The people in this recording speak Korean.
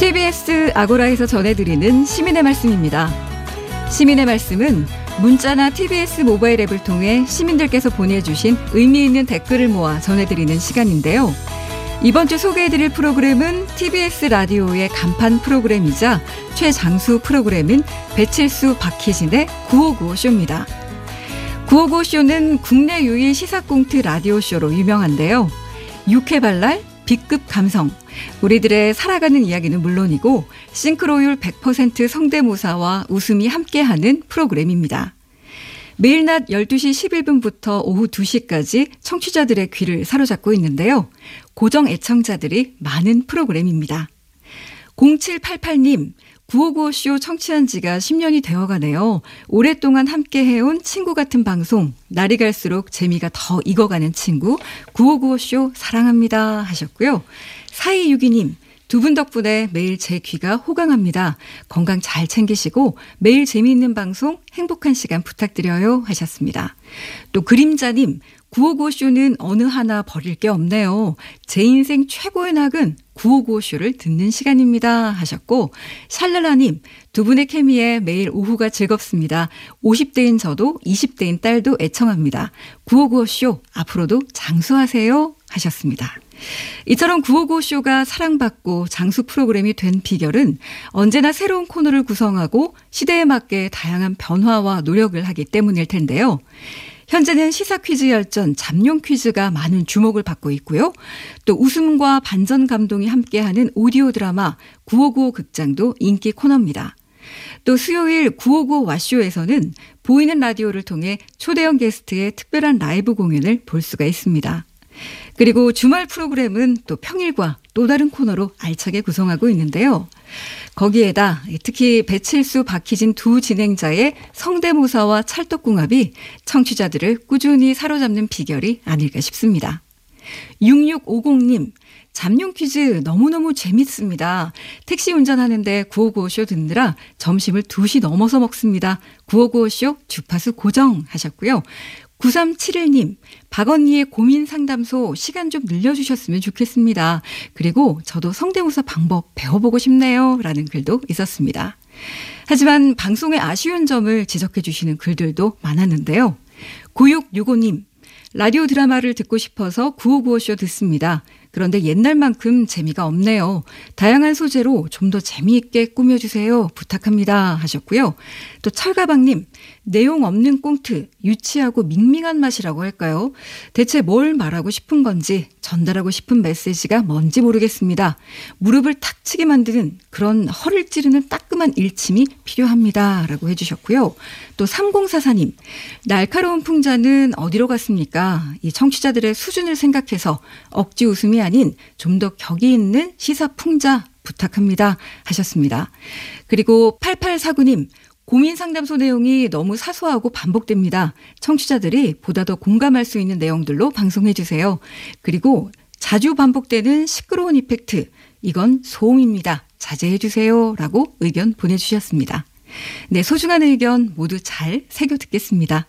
TBS 아고라에서 전해드리는 시민의 말씀입니다. 시민의 말씀은 문자나 TBS 모바일 앱을 통해 시민들께서 보내주신 의미 있는 댓글을 모아 전해드리는 시간인데요. 이번 주 소개해드릴 프로그램은 TBS 라디오의 간판 프로그램이자 최장수 프로그램인 배칠수 박희진의 9595쇼입니다. 9595쇼는 국내 유일 시사꽁트 라디오쇼로 유명한데요. 육회발랄, B급 감성, 우리들의 살아가는 이야기는 물론이고 싱크로율 100% 성대모사와 웃음이 함께하는 프로그램입니다. 매일 낮 12시 11분부터 오후 2시까지 청취자들의 귀를 사로잡고 있는데요. 고정 애청자들이 많은 프로그램입니다. 0788님, 9595쇼 청취한 지가 10년이 되어 가네요. 오랫동안 함께 해온 친구 같은 방송, 날이 갈수록 재미가 더 익어가는 친구, 9595쇼 사랑합니다 하셨고요. 4262님, 두 분 덕분에 매일 제 귀가 호강합니다. 건강 잘 챙기시고 매일 재미있는 방송 행복한 시간 부탁드려요 하셨습니다. 또 그림자님, 955쇼는 어느 하나 버릴 게 없네요. 제 인생 최고의 낙은 955쇼를 듣는 시간입니다. 하셨고, 샬라라님, 두 분의 케미에 매일 오후가 즐겁습니다. 50대인 저도 20대인 딸도 애청합니다. 9595쇼, 앞으로도 장수하세요. 하셨습니다. 이처럼 955쇼가 사랑받고 장수 프로그램이 된 비결은 언제나 새로운 코너를 구성하고 시대에 맞게 다양한 변화와 노력을 하기 때문일 텐데요. 현재는 시사 퀴즈 열전 잠룡 퀴즈가 많은 주목을 받고 있고요. 또 웃음과 반전 감동이 함께하는 오디오 드라마 9595 극장도 인기 코너입니다. 또 수요일 959 와쇼에서는 보이는 라디오를 통해 초대형 게스트의 특별한 라이브 공연을 볼 수가 있습니다. 그리고 주말 프로그램은 또 평일과 또 다른 코너로 알차게 구성하고 있는데요. 거기에다 특히 배칠수 박희진 두 진행자의 성대모사와 찰떡궁합이 청취자들을 꾸준히 사로잡는 비결이 아닐까 싶습니다. 6650님, 잠룡 퀴즈 너무너무 재밌습니다. 택시 운전하는데 9595쇼 듣느라 점심을 2시 넘어서 먹습니다. 9595쇼 주파수 고정 하셨고요. 9371님, 박언니의 고민 상담소 시간 좀 늘려주셨으면 좋겠습니다. 그리고 저도 성대모사 방법 배워보고 싶네요. 라는 글도 있었습니다. 하지만 방송의 아쉬운 점을 지적해 주시는 글들도 많았는데요. 9665님, 라디오 드라마를 듣고 싶어서 9595쇼 듣습니다. 그런데 옛날만큼 재미가 없네요. 다양한 소재로 좀 더 재미있게 꾸며주세요. 부탁합니다. 하셨고요. 또 철가방님, 내용 없는 꽁트, 유치하고 밍밍한 맛이라고 할까요? 대체 뭘 말하고 싶은 건지, 전달하고 싶은 메시지가 뭔지 모르겠습니다. 무릎을 탁 치게 만드는 그런 허를 찌르는 따끔한 일침이 필요합니다. 라고 해주셨고요. 또 3044님, 날카로운 풍자는 어디로 갔습니까? 이 청취자들의 수준을 생각해서 억지 웃음 이 아닌 좀 더 격이 있는 시사 풍자 부탁합니다. 하셨습니다. 그리고 8849님, 고민 상담소 내용이 너무 사소하고 반복됩니다. 청취자들이 보다 더 공감할 수 있는 내용들로 방송해 주세요. 그리고 자주 반복되는 시끄러운 이펙트, 이건 소음입니다. 자제해 주세요. 라고 의견 보내주셨습니다. 네, 소중한 의견 모두 잘 새겨 듣겠습니다.